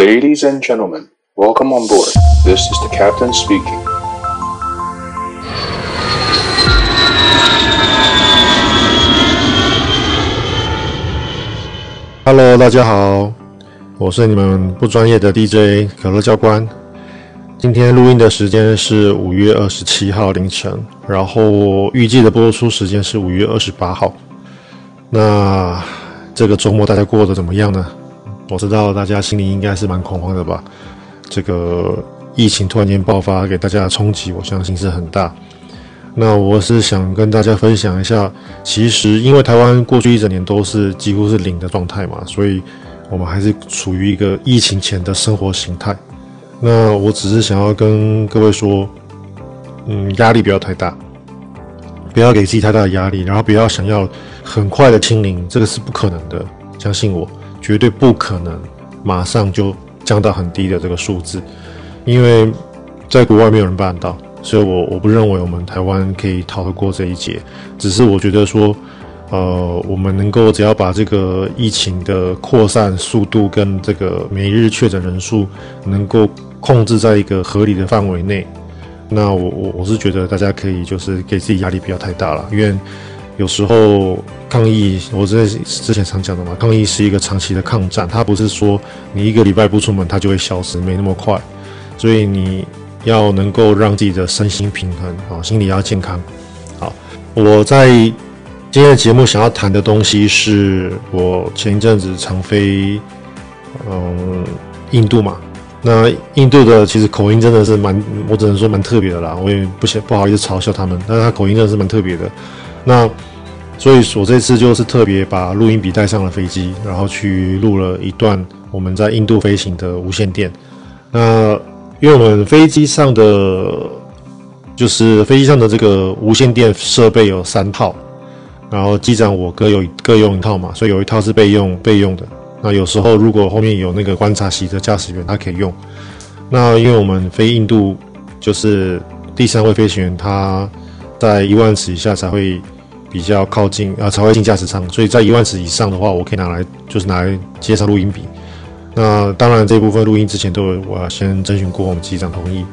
Ladies and gentlemen, welcome on board. This is the captain speaking. Hello，大家好，我是你们不专业的 DJ 可乐教官。今天录音的时间是五月二十七号凌晨，然后预计的播出时间是五月二十八号。那这个周末大家过得怎么样呢？我知道大家心里应该是蛮恐慌的吧？这个疫情突然间爆发，给大家的冲击，我相信是很大。那我是想跟大家分享一下，其实因为台湾过去一整年都是几乎是零的状态嘛，所以我们还是处于一个疫情前的生活形态。那我只是想要跟各位说，嗯，压力不要太大，不要给自己太大的压力，然后不要想要很快的清零，这个是不可能的，相信我。绝对不可能马上就降到很低的这个数字，因为在国外没有人办到，所以我我不认为我们台湾可以逃得过这一劫。只是我觉得说，呃，我们能够只要把这个疫情的扩散速度跟这个每日确诊人数能够控制在一个合理的范围内，那我我我是觉得大家可以就是给自己压力不要太大了，因为。有时候抗疫，我在之前常讲的嘛，抗疫是一个长期的抗战，它不是说你一个礼拜不出门它就会消失，没那么快。所以你要能够让自己的身心平衡，啊，心理要健康。好，我在今天的节目想要谈的东西是我前一阵子常飞，嗯，印度嘛。那印度的其实口音真的是蛮，我只能说蛮特别的啦。我也不想不好意思嘲笑他们，但是他口音真的是蛮特别的。那所以，我这次就是特别把录音笔带上了飞机，然后去录了一段我们在印度飞行的无线电。那因为我们飞机上的就是飞机上的这个无线电设备有三套，然后机长我各有各用一套嘛，所以有一套是备用备用的。那有时候如果后面有那个观察席的驾驶员，他可以用。那因为我们飞印度，就是第三位飞行员他在一万尺以下才会。比较靠近啊，才会进驾驶舱，所以在一万尺以上的话，我可以拿来就是拿来接上录音笔。那当然，这部分录音之前都有我要先征询过我们机长同意。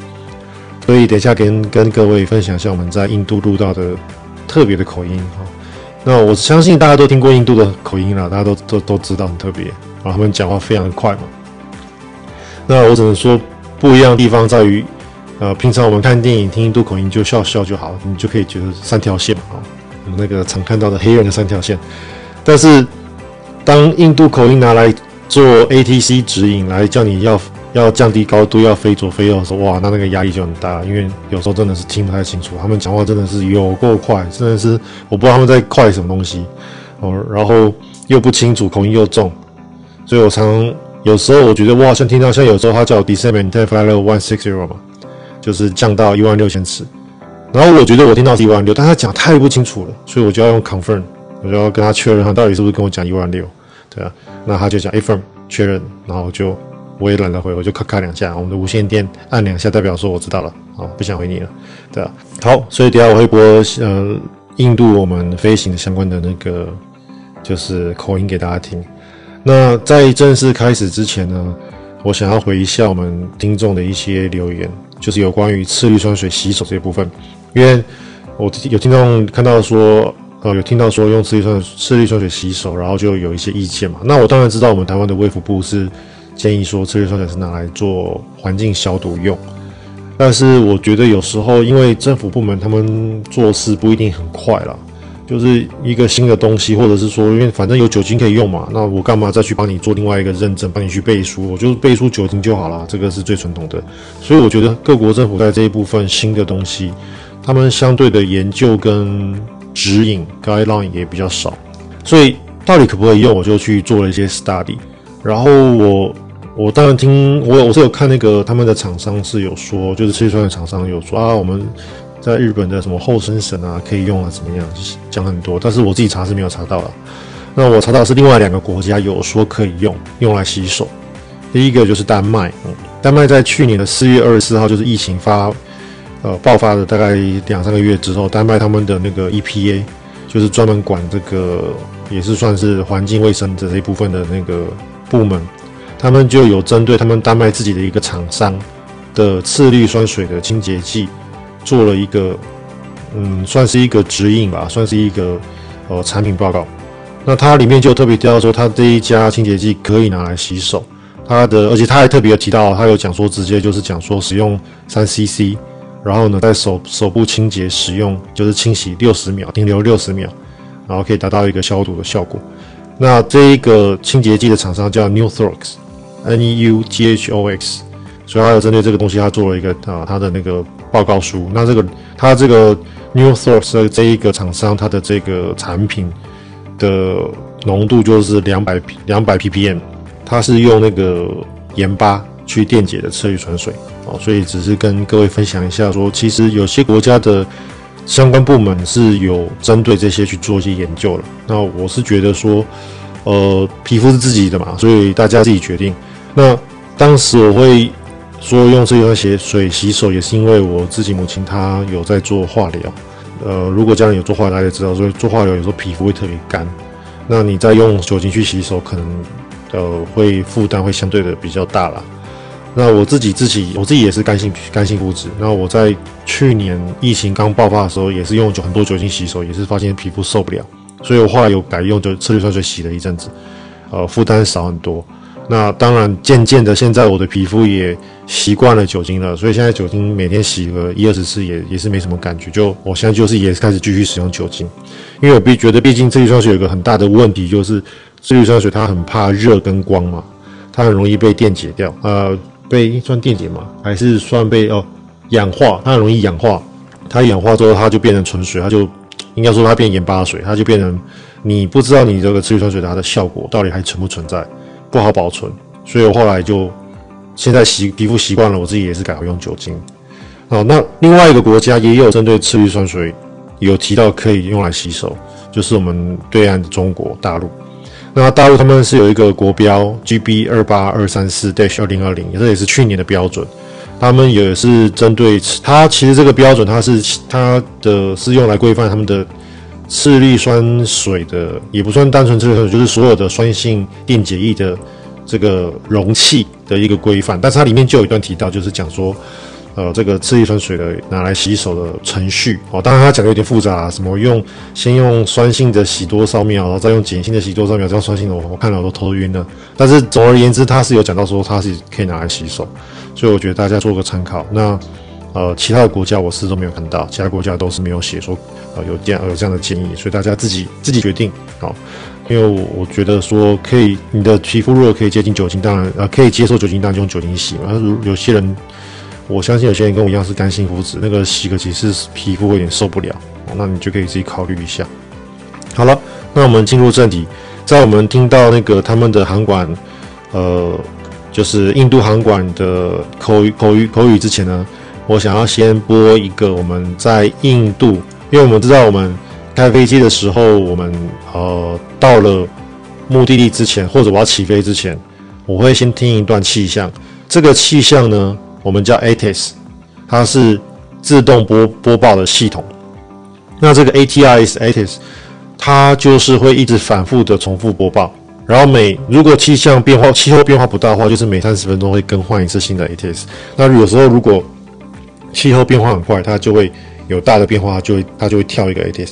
所以等一下跟跟各位分享一下我们在印度录到的特别的口音哈。那我相信大家都听过印度的口音了，大家都都都知道很特别，然后他们讲话非常的快嘛。那我只能说不一样的地方在于，呃，平常我们看电影听印度口音就笑笑就好，你就可以觉得三条线嘛。我们那个常看到的黑人的三条线，但是当印度口音拿来做 ATC 指引，来叫你要要降低高度，要飞左飞右的时候，哇，那那个压力就很大，因为有时候真的是听不太清楚，他们讲话真的是有够快，真的是我不知道他们在快什么东西。哦，然后又不清楚，口音又重，所以我常有时候我觉得我好像听到像有时候他叫 descend maintain flight level one six zero 嘛，就是降到一万六千尺。然后我觉得我听到是一万六，但他讲太不清楚了，所以我就要用 confirm，我就要跟他确认他到底是不是跟我讲一万六，对啊，那他就讲 affirm 确认，然后就我也懒得回，我就咔咔两下，我们的无线电按两下，代表说我知道了，啊，不想回你了，对啊，好，所以等下我会播呃印度我们飞行的相关的那个就是口音给大家听。那在正式开始之前呢，我想要回一下我们听众的一些留言，就是有关于次氯酸水洗手这部分。因为我有听到看到说，呃，有听到说用次氯酸次氯酸水洗手，然后就有一些意见嘛。那我当然知道，我们台湾的卫福部是建议说次氯酸水是拿来做环境消毒用。但是我觉得有时候，因为政府部门他们做事不一定很快啦，就是一个新的东西，或者是说，因为反正有酒精可以用嘛，那我干嘛再去帮你做另外一个认证，帮你去背书？我就背书酒精就好了，这个是最传统的。所以我觉得各国政府在这一部分新的东西。他们相对的研究跟指引 guideline 也比较少，所以到底可不可以用，我就去做了一些 study。然后我我当然听我我是有看那个他们的厂商是有说，就是次氯酸的厂商有说啊，我们在日本的什么后生省啊可以用啊怎么样，讲很多。但是我自己查是没有查到了。那我查到是另外两个国家有说可以用用来洗手。第一个就是丹麦，嗯，丹麦在去年的四月二十四号就是疫情发。呃，爆发的大概两三个月之后，丹麦他们的那个 EPA 就是专门管这个，也是算是环境卫生的这一部分的那个部门，他们就有针对他们丹麦自己的一个厂商的次氯酸水的清洁剂做了一个，嗯，算是一个指引吧，算是一个呃产品报告。那它里面就特别提到说，它这一家清洁剂可以拿来洗手，它的而且它还特别提到，它有讲说直接就是讲说使用三 CC，然后呢在手手部清洁使用就是清洗六十秒，停留六十秒，然后可以达到一个消毒的效果。那这一个清洁剂的厂商叫 Neuthox，N-E-U-T-H-O-X，所以它有针对这个东西，它做了一个啊它的那个报告书。那这个它这个 Neuthox 的这一个厂商，它的这个产品。的浓度就是两百两百 ppm，它是用那个盐巴去电解的次氯酸水哦，所以只是跟各位分享一下说，其实有些国家的相关部门是有针对这些去做一些研究了。那我是觉得说，呃，皮肤是自己的嘛，所以大家自己决定。那当时我会说用次氯酸水洗手，也是因为我自己母亲她有在做化疗。呃，如果家人有做化疗，大家知道，所以做化疗有时候皮肤会特别干。那你再用酒精去洗手，可能呃会负担会相对的比较大啦。那我自己自己我自己也是干性干性肤质。那我在去年疫情刚爆发的时候，也是用酒很多酒精洗手，也是发现皮肤受不了。所以我后来有改用就次氯酸水洗了一阵子，呃，负担少很多。那当然，渐渐的，现在我的皮肤也习惯了酒精了，所以现在酒精每天洗个一二十次也也是没什么感觉。就我现在就是也开始继续使用酒精，因为我毕觉得，毕竟次氯酸水有个很大的问题，就是次氯酸水它很怕热跟光嘛，它很容易被电解掉，呃，被算电解嘛，还是算被哦氧化，它很容易氧化，它氧化之后它就变成纯水，它就应该说它变盐巴水，它就变成你不知道你这个次氯酸水它的效果到底还存不存在。不好保存，所以我后来就现在习皮肤习惯了，我自己也是改回用酒精。好，那另外一个国家也有针对次氯酸水有提到可以用来洗手，就是我们对岸的中国大陆。那大陆他们是有一个国标 GB 二八二三四 dash 二零二零，这也是去年的标准。他们也是针对它，其实这个标准它是它的是用来规范他们的。次氯酸水的也不算单纯次氯酸水，就是所有的酸性电解液的这个容器的一个规范。但是它里面就有一段提到，就是讲说，呃，这个次氯酸水的拿来洗手的程序哦。当然它讲的有点复杂，什么用先用酸性的洗多少秒，然后再用碱性的洗多少秒，这样酸性的我我看了我都头晕了。但是总而言之，它是有讲到说它是可以拿来洗手，所以我觉得大家做个参考。那。呃，其他的国家我是都没有看到，其他国家都是没有写说，呃，有这样有这样的建议，所以大家自己自己决定好。因为我，我觉得说可以，你的皮肤如果可以接近酒精，当然呃可以接受酒精，当然就用酒精洗嘛。如有些人，我相信有些人跟我一样是干性肤质，那个洗个几次皮肤有点受不了，那你就可以自己考虑一下。好了，那我们进入正题，在我们听到那个他们的航管，呃，就是印度航管的口语口语口语之前呢。我想要先播一个我们在印度，因为我们知道我们开飞机的时候，我们呃到了目的地之前，或者我要起飞之前，我会先听一段气象。这个气象呢，我们叫 ATIS，它是自动播播报的系统。那这个 ATIS ATIS，它就是会一直反复的重复播报，然后每如果气象变化、气候变化不大的话，就是每三十分钟会更换一次新的 ATIS。那有时候如果气候变化很快，它就会有大的变化，就会它就会跳一个 ATIS。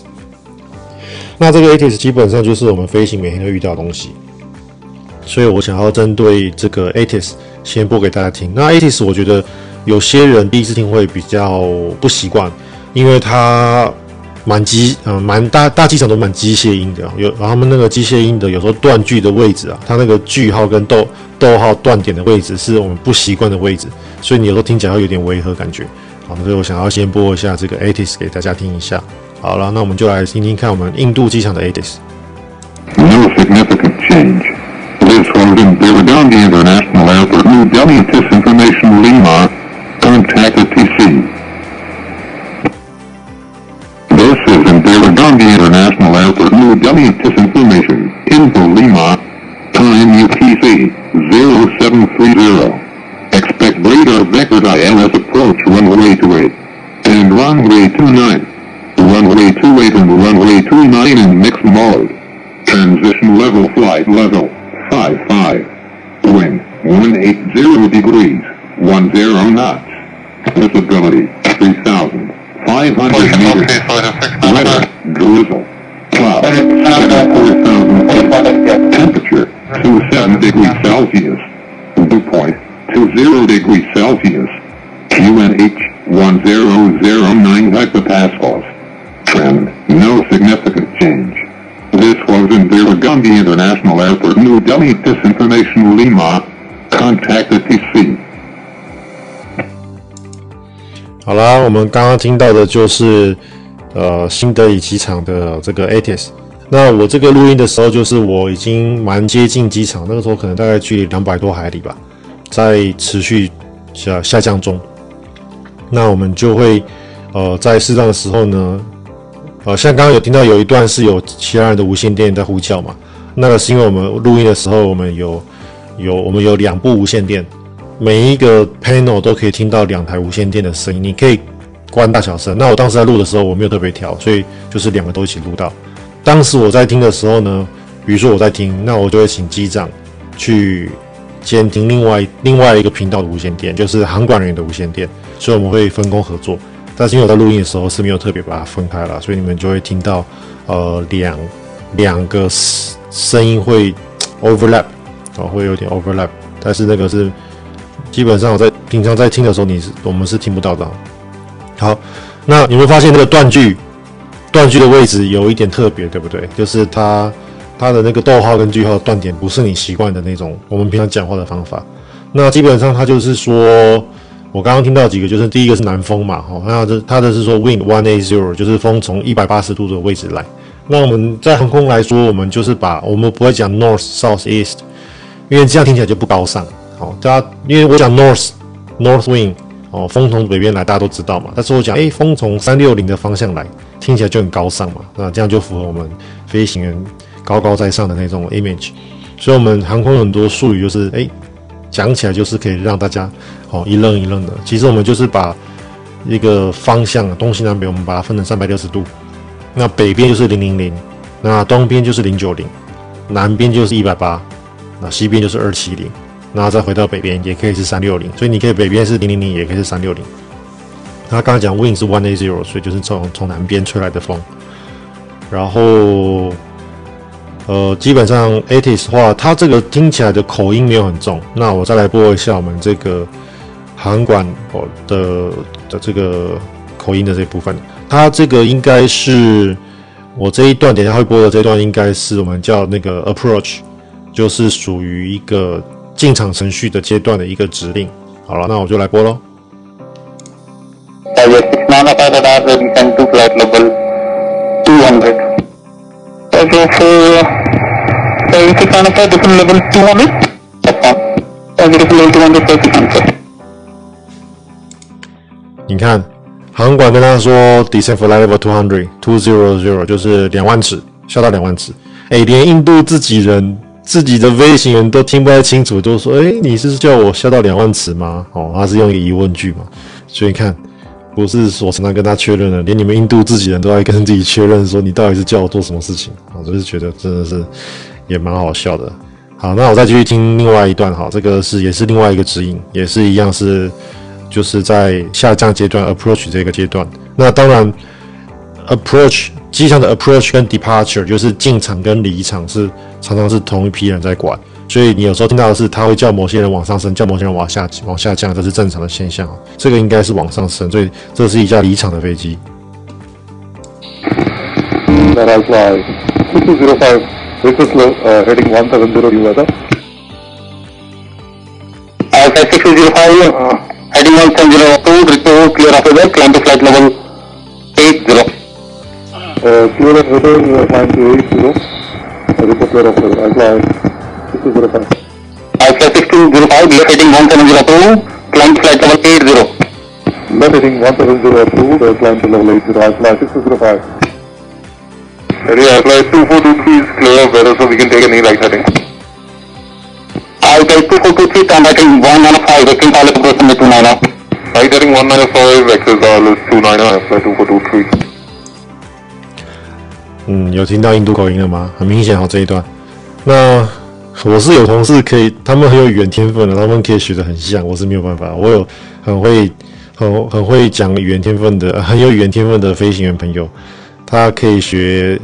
那这个 ATIS 基本上就是我们飞行每天都遇到的东西，所以我想要针对这个 ATIS 先播给大家听。那 ATIS 我觉得有些人第一次听会比较不习惯，因为它蛮机嗯蛮大大机场都蛮机械音的，有然后他们那个机械音的有时候断句的位置啊，它那个句号跟逗逗号断点的位置是我们不习惯的位置，所以你有时候听起来会有点违和感觉。好，所以我想要先播一下这个 ATIS 给大家听一下。好了，那我们就来听听看我们印度机场的 ATIS. Was Indira Gandhi International Airport, New Delhi. This information, Lima. Contact ATC. This is Indira Gandhi International Airport, New Delhi. This information, Info Lima. Time UTC 0730. Expect radar vector ILS Contact the TC. 好啦，我们刚刚听到的就是呃新德里机场的这个 ATIS。那我这个录音的时候，就是我已经蛮接近机场，那个时候可能大概距离两百多海里吧，在持续下下降中。那我们就会呃在适当的时候呢，呃像刚刚有听到有一段是有其他人的无线电在呼叫嘛，那个是因为我们录音的时候我们有有我们有两部无线电，每一个 panel 都可以听到两台无线电的声音，你可以关大小声。那我当时在录的时候我没有特别调，所以就是两个都一起录到。当时我在听的时候呢，比如说我在听，那我就会请机长去监听另外另外一个频道的无线电，就是航管人员的无线电，所以我们会分工合作。但是因为我在录音的时候是没有特别把它分开了，所以你们就会听到呃两两个声音会 overlap，哦，会有点 overlap，但是那个是基本上我在平常在听的时候，你是我们是听不到的。好，那你会发现那个断句。断句的位置有一点特别，对不对？就是它它的那个逗号跟句号断点不是你习惯的那种我们平常讲话的方法。那基本上它就是说，我刚刚听到几个，就是第一个是南风嘛，哈，那这它的是说 wind one eight zero，就是风从一百八十度的位置来。那我们在航空来说，我们就是把我们不会讲 north south east，因为这样听起来就不高尚。好，大家因为我讲 north north wind，哦，风从北边来，大家都知道嘛。但是我讲，诶，风从三六零的方向来。听起来就很高尚嘛，那这样就符合我们飞行员高高在上的那种 image。所以，我们航空很多术语就是，哎，讲起来就是可以让大家哦一愣一愣的。其实我们就是把一个方向，东西南北，我们把它分成三百六十度。那北边就是零零零，那东边就是零九零，南边就是一百八，那西边就是二七零，那再回到北边也可以是三六零。所以你可以北边是零零零，也可以是三六零。他刚才讲 wind 是 one a zero 所以就是从从南边吹来的风。然后，呃，基本上 ATIS 的话，它这个听起来的口音没有很重。那我再来播一下我们这个航管哦的的这个口音的这部分。它这个应该是我这一段等下会播的这段，应该是我们叫那个 approach，就是属于一个进场程序的阶段的一个指令。好了，那我就来播喽。Yes, it's none of other than the descent to flight level 200. Okay, so, so if it's none of other descent level 200, that's fine. Positive level 200, so it's answer. 你看，航管跟他说 descend flight level two hundred two zero zero 就是两万尺，下到两万尺。哎，连印度自己人自己的飞行员都听不太清楚，都说：“哎，你是叫我下到两万尺吗？”哦，他是用一个疑问句嘛，所以你看。不是我常常跟他确认的，连你们印度自己人都在跟自己确认，说你到底是叫我做什么事情？我就是觉得真的是也蛮好笑的。好，那我再继续听另外一段哈，这个是也是另外一个指引，也是一样是就是在下降阶段 approach 这个阶段。那当然 approach 机场的 approach 跟 departure 就是进场跟离场是常常是同一批人在管。所以你有时候听到的是，他会叫某些人往上升，叫某些人往下往下降，这是正常的现象。这个应该是往上升，所以这是一架离场的飞机。Alpha 6205, this is uh, heading 170 weather. Alpha 6205, uh, heading 170, report clear of weather, climb to flight level 80. Uh, clear of weather, uh, climb to 80. Uh, report clear of weather. Alpha 6205. Alpha 6205, left heading 1702, flight level 80. Left heading 1702, uh, climb to level 80. Alpha 6205. Ready, Alpha 2423 is clear of so we can take any right heading. Alpha 2423, contacting 195, vectoring pilot approach number 29. Right heading 195, vectors are is 29, Alpha 2423. 嗯，有听到印度口音了吗？很明显，好这一段。那我是有同事可以，他们很有语言天分的，他们可以学得很像，我是没有办法。我有很会、很很会讲语言天分的，很有语言天分的飞行员朋友，他可以学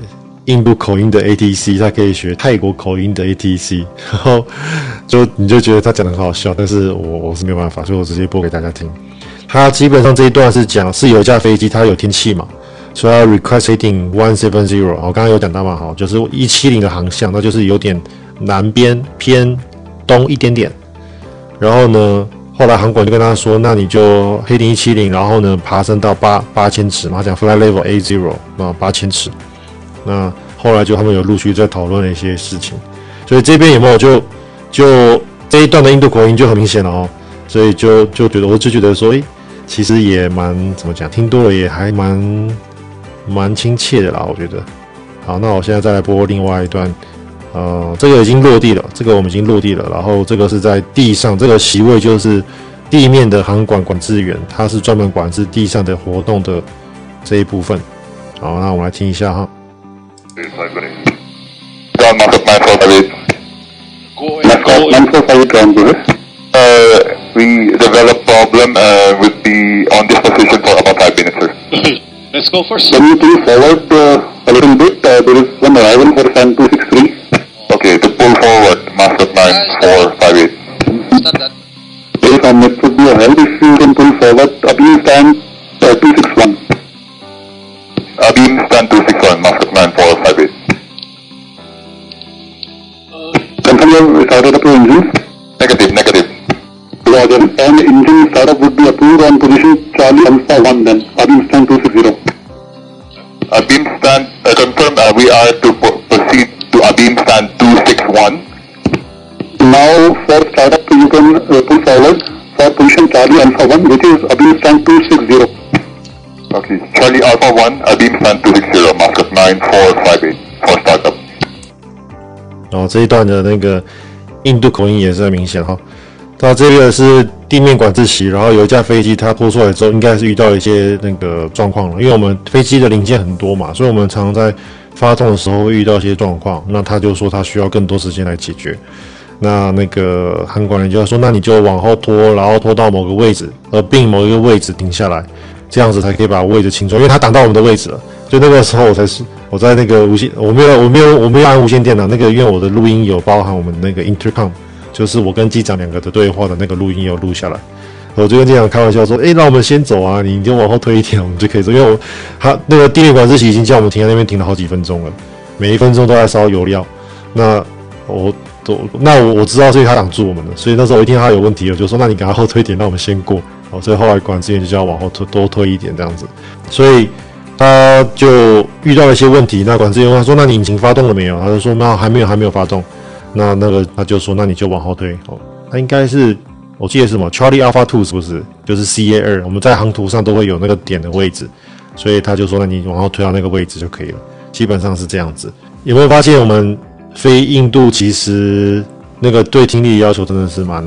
印度口音的 ATC，他可以学泰国口音的 ATC，然后就你就觉得他讲得很好笑，但是我我是没有办法，所以我直接播给大家听。他基本上这一段是讲是有架飞机，它有天气嘛。所以要 request heading one seven zero，我刚刚有讲到嘛，哈，就是一七零的航向，那就是有点南边偏东一点点。然后呢，后来航管就跟他说，那你就 heading 一七零，然后呢爬升到八八千尺嘛，讲 fly level A zero，啊八千尺。那后来就他们有陆续在讨论了一些事情，所以这边有没有就就这一段的印度口音就很明显了哦，所以就就觉得我就觉得说，诶，其实也蛮怎么讲，听多了也还蛮。蛮亲切的啦，我觉得。好，那我现在再来播另外一段。呃，这个已经落地了，这个我们已经落地了。然后这个是在地上，这个席位就是地面的航管管制员，他是专门管制地上的活动的这一部分。好，那我们来听一下哈。Go first. Can you please forward uh, a little bit? Uh, there is one arrival for fan for startup you can uh, pull forward for position Charlie Alpha 1 which is a beam stand 260. Okay, Charlie Alpha 1, a beam stand 260, Master 9458 for startup. 然后这一段的那个印度口音也是很明显哈。那这个是地面管制席，然后有一架飞机它拖出来之后，应该是遇到一些那个状况了。因为我们飞机的零件很多嘛，所以我们常常在发动的时候会遇到一些状况。那他就说他需要更多时间来解决。那那个航管人就要说，那你就往后拖，然后拖到某个位置，而并某一个位置停下来，这样子才可以把位置清楚。因为他挡到我们的位置了。就那个时候我才是我在那个无线，我没有我没有我没有按无线电脑，那个因为我的录音有包含我们那个 intercom。就是我跟机长两个的对话的那个录音有录下来，我就跟机长开玩笑说：“诶，那我们先走啊，你就往后推一点，我们就可以走。”因为我他那个地面管制席已经叫我们停在那边停了好几分钟了，每一分钟都在烧油料。那我那我我知道，所以他挡住我们了。所以那时候我一听他有问题，我就说：“那你给他后推点，让我们先过。”好，所以后来管制员就叫往后推多推一点这样子。所以他就遇到了一些问题。那管制员他说：“那你引擎发动了没有？”他就说：“那还没有，还没有发动。”那那个他就说，那你就往后推哦。他应该是我记得是什么，Charlie Alpha Two 是不是？就是 CA 二，我们在航图上都会有那个点的位置，所以他就说，那你往后推到那个位置就可以了。基本上是这样子。有没有发现我们飞印度其实那个对听力要求真的是蛮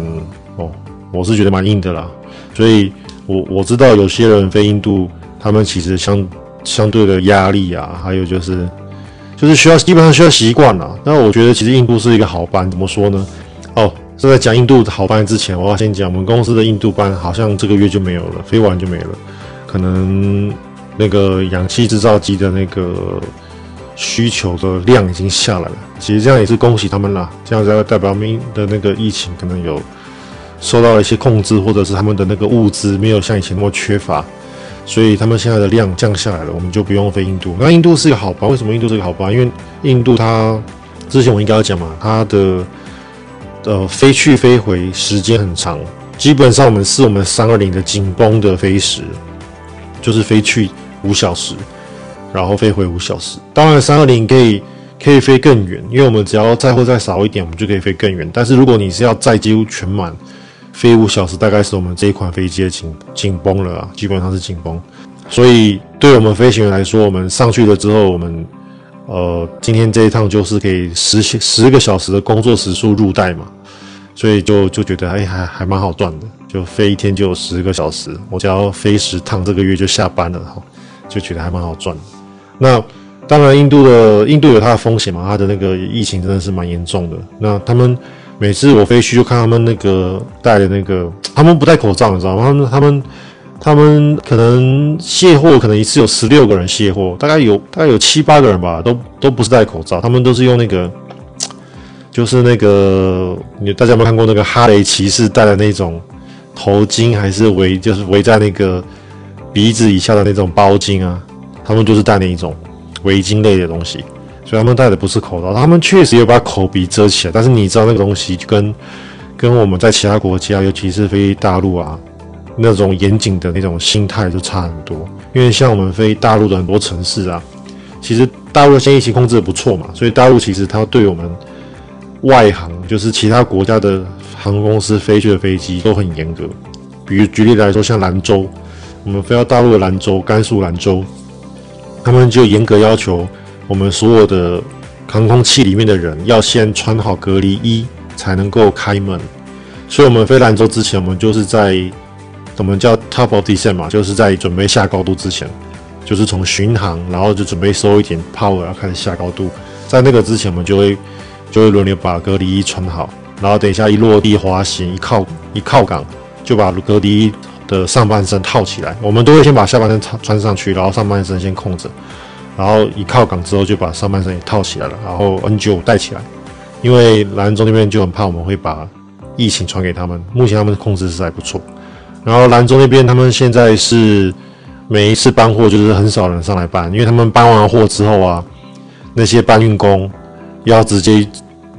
哦，我是觉得蛮硬的啦。所以我我知道有些人飞印度，他们其实相相对的压力啊，还有就是。就是需要基本上需要习惯了。那我觉得其实印度是一个好班，怎么说呢？哦，是在讲印度好班之前，我要先讲我们公司的印度班，好像这个月就没有了，飞完就没了。可能那个氧气制造机的那个需求的量已经下来了。其实这样也是恭喜他们啦，这样子代表明的那个疫情可能有受到了一些控制，或者是他们的那个物资没有像以前那么缺乏。所以他们现在的量降下来了，我们就不用飞印度。那印度是一个好班，为什么印度是个好班？因为印度它之前我应该要讲嘛，它的呃飞去飞回时间很长，基本上我们是我们三二零的紧绷的飞时，就是飞去五小时，然后飞回五小时。当然三二零可以可以飞更远，因为我们只要载货再少一点，我们就可以飞更远。但是如果你是要载几乎全满。飞五小时大概是我们这一款飞机的紧紧绷了啊，基本上是紧绷，所以对我们飞行员来说，我们上去了之后，我们呃今天这一趟就是可以十十个小时的工作时数入袋嘛，所以就就觉得哎还还蛮好赚的，就飞一天就有十个小时，我只要飞十趟，这个月就下班了哈，就觉得还蛮好赚的。那当然，印度的印度有它的风险嘛，它的那个疫情真的是蛮严重的。那他们每次我飞去就看他们那个戴的那个，他们不戴口罩，你知道吗？他们他们他们可能卸货，可能一次有十六个人卸货，大概有大概有七八个人吧，都都不是戴口罩，他们都是用那个，就是那个你大家有没有看过那个哈雷骑士戴的那种头巾，还是围就是围在那个鼻子以下的那种包巾啊？他们就是戴那一种。围巾类的东西，所以他们戴的不是口罩，他们确实有把口鼻遮起来。但是你知道那个东西跟跟我们在其他国家，尤其是飞大陆啊，那种严谨的那种心态就差很多。因为像我们飞大陆的很多城市啊，其实大陆的疫情控制的不错嘛，所以大陆其实它对我们外航，就是其他国家的航空公司飞去的飞机都很严格。比如举例来说，像兰州，我们飞到大陆的兰州，甘肃兰州。他们就严格要求我们所有的航空器里面的人要先穿好隔离衣才能够开门。所以，我们飞兰州之前，我们就是在我们叫 top of descent 嘛，就是在准备下高度之前，就是从巡航，然后就准备收一点 power，要开始下高度。在那个之前，我们就会就会轮流把隔离衣穿好，然后等一下一落地滑行，一靠一靠港，就把隔离衣。的上半身套起来，我们都会先把下半身穿穿上去，然后上半身先空着，然后一靠港之后就把上半身也套起来了，然后 N95 带起来，因为兰州那边就很怕我们会把疫情传给他们，目前他们的控制是还不错。然后兰州那边他们现在是每一次搬货就是很少人上来搬，因为他们搬完货之后啊，那些搬运工要直接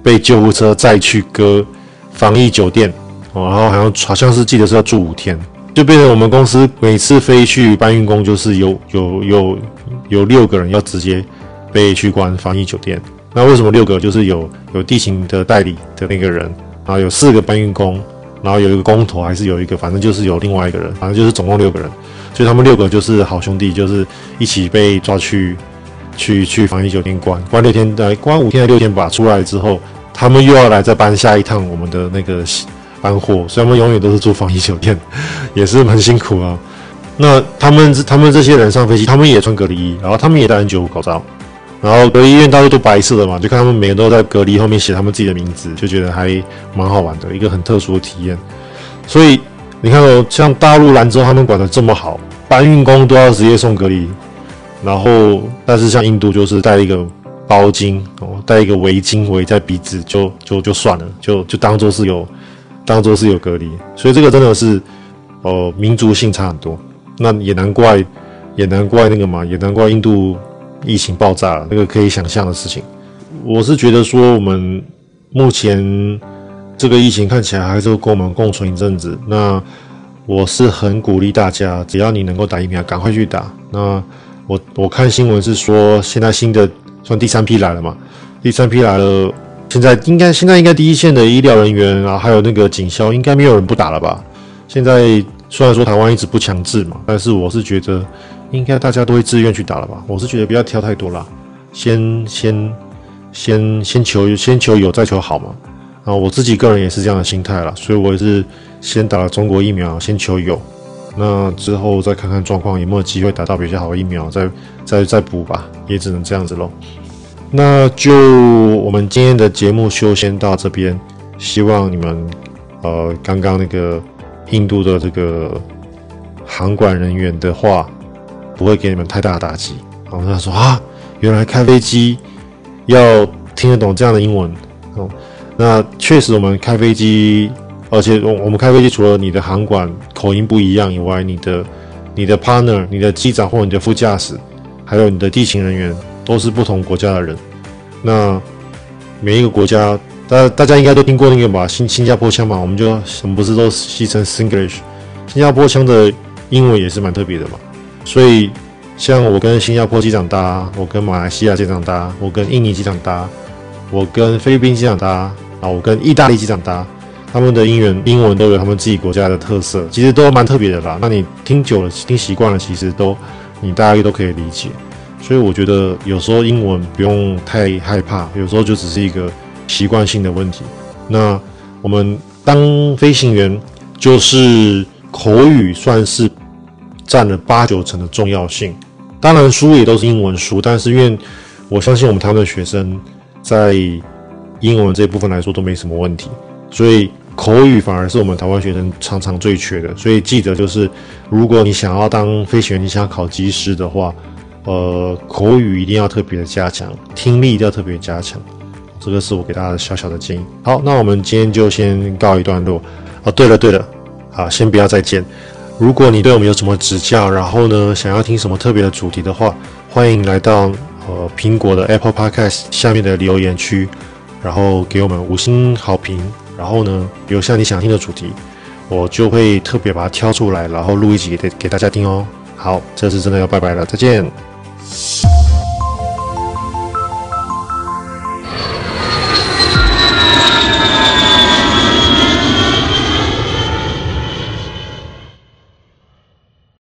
被救护车载去隔防疫酒店哦，然后好像好像是记得是要住五天。就变成我们公司每次飞去搬运工，就是有有有有六个人要直接被去关防疫酒店。那为什么六个？就是有有地勤的代理的那个人，然后有四个搬运工，然后有一个工头，还是有一个，反正就是有另外一个人，反正就是总共六个人。所以他们六个就是好兄弟，就是一起被抓去去去防疫酒店关关六天，呃，关五天还六天吧。出来之后，他们又要来再搬下一趟我们的那个。搬货，所以他们永远都是住防疫酒店，也是蛮辛苦啊。那他们他们这些人上飞机，他们也穿隔离衣，然后他们也戴 N95 口罩，然后隔离医院大家都白色的嘛，就看他们每个人都在隔离后面写他们自己的名字，就觉得还蛮好玩的，一个很特殊的体验。所以你看哦，像大陆兰州他们管的这么好，搬运工都要直接送隔离，然后但是像印度就是戴一个包巾哦，戴一个围巾围在鼻子就就就算了，就就当做是有。当做是有隔离，所以这个真的是，呃，民族性差很多。那也难怪，也难怪那个嘛，也难怪印度疫情爆炸了，那个可以想象的事情。我是觉得说，我们目前这个疫情看起来还是跟我们共存一阵子。那我是很鼓励大家，只要你能够打疫苗，赶快去打。那我我看新闻是说，现在新的算第三批来了嘛，第三批来了。现在应该，现在应该第一线的医疗人员啊，还有那个警消，应该没有人不打了吧？现在虽然说台湾一直不强制嘛，但是我是觉得应该大家都会自愿去打了吧？我是觉得不要挑太多啦，先先先先求先求有，再求好嘛。啊，我自己个人也是这样的心态啦，所以我也是先打了中国疫苗，先求有，那之后再看看状况有没有机会打到比较好的疫苗，再再再补吧，也只能这样子喽。那就我们今天的节目就先到这边，希望你们，呃，刚刚那个印度的这个航管人员的话，不会给你们太大的打击。然后他说啊，原来开飞机要听得懂这样的英文哦。那确实，我们开飞机，而且我我们开飞机除了你的航管口音不一样以外，你的你的 partner、你的机长或你的副驾驶，还有你的地勤人员。都是不同国家的人，那每一个国家，大大家应该都听过那个吧？新新加坡腔嘛，我们就我们不是都戏称 Singlish，新加坡腔的英文也是蛮特别的嘛。所以像我跟新加坡机长搭，我跟马来西亚机长搭，我跟印尼机长搭，我跟菲律宾机长搭，啊，我跟意大利机长搭，他们的英文英文都有他们自己国家的特色，其实都蛮特别的啦。那你听久了，听习惯了，其实都你大概都可以理解。所以我觉得有时候英文不用太害怕，有时候就只是一个习惯性的问题。那我们当飞行员，就是口语算是占了八九成的重要性，当然书也都是英文书，但是因为我相信我们台湾的学生在英文这部分来说都没什么问题，所以口语反而是我们台湾学生常常最缺的。所以记得就是，如果你想要当飞行员，你想要考机师的话，呃，口语一定要特别的加强，听力一定要特别加强。这个是我给大家的小小的建议。好，那我们今天就先告一段落。哦，对了对了，好，先不要再见。如果你对我们有什么指教，然后呢，想要听什么特别的主题的话，欢迎来到呃苹果的 Apple Podcast 下面的留言区，然后给我们五星好评，然后呢，留下你想听的主题，我就会特别把它挑出来，然后录一集给给大家听哦。好，这次真的要拜拜了，再见。you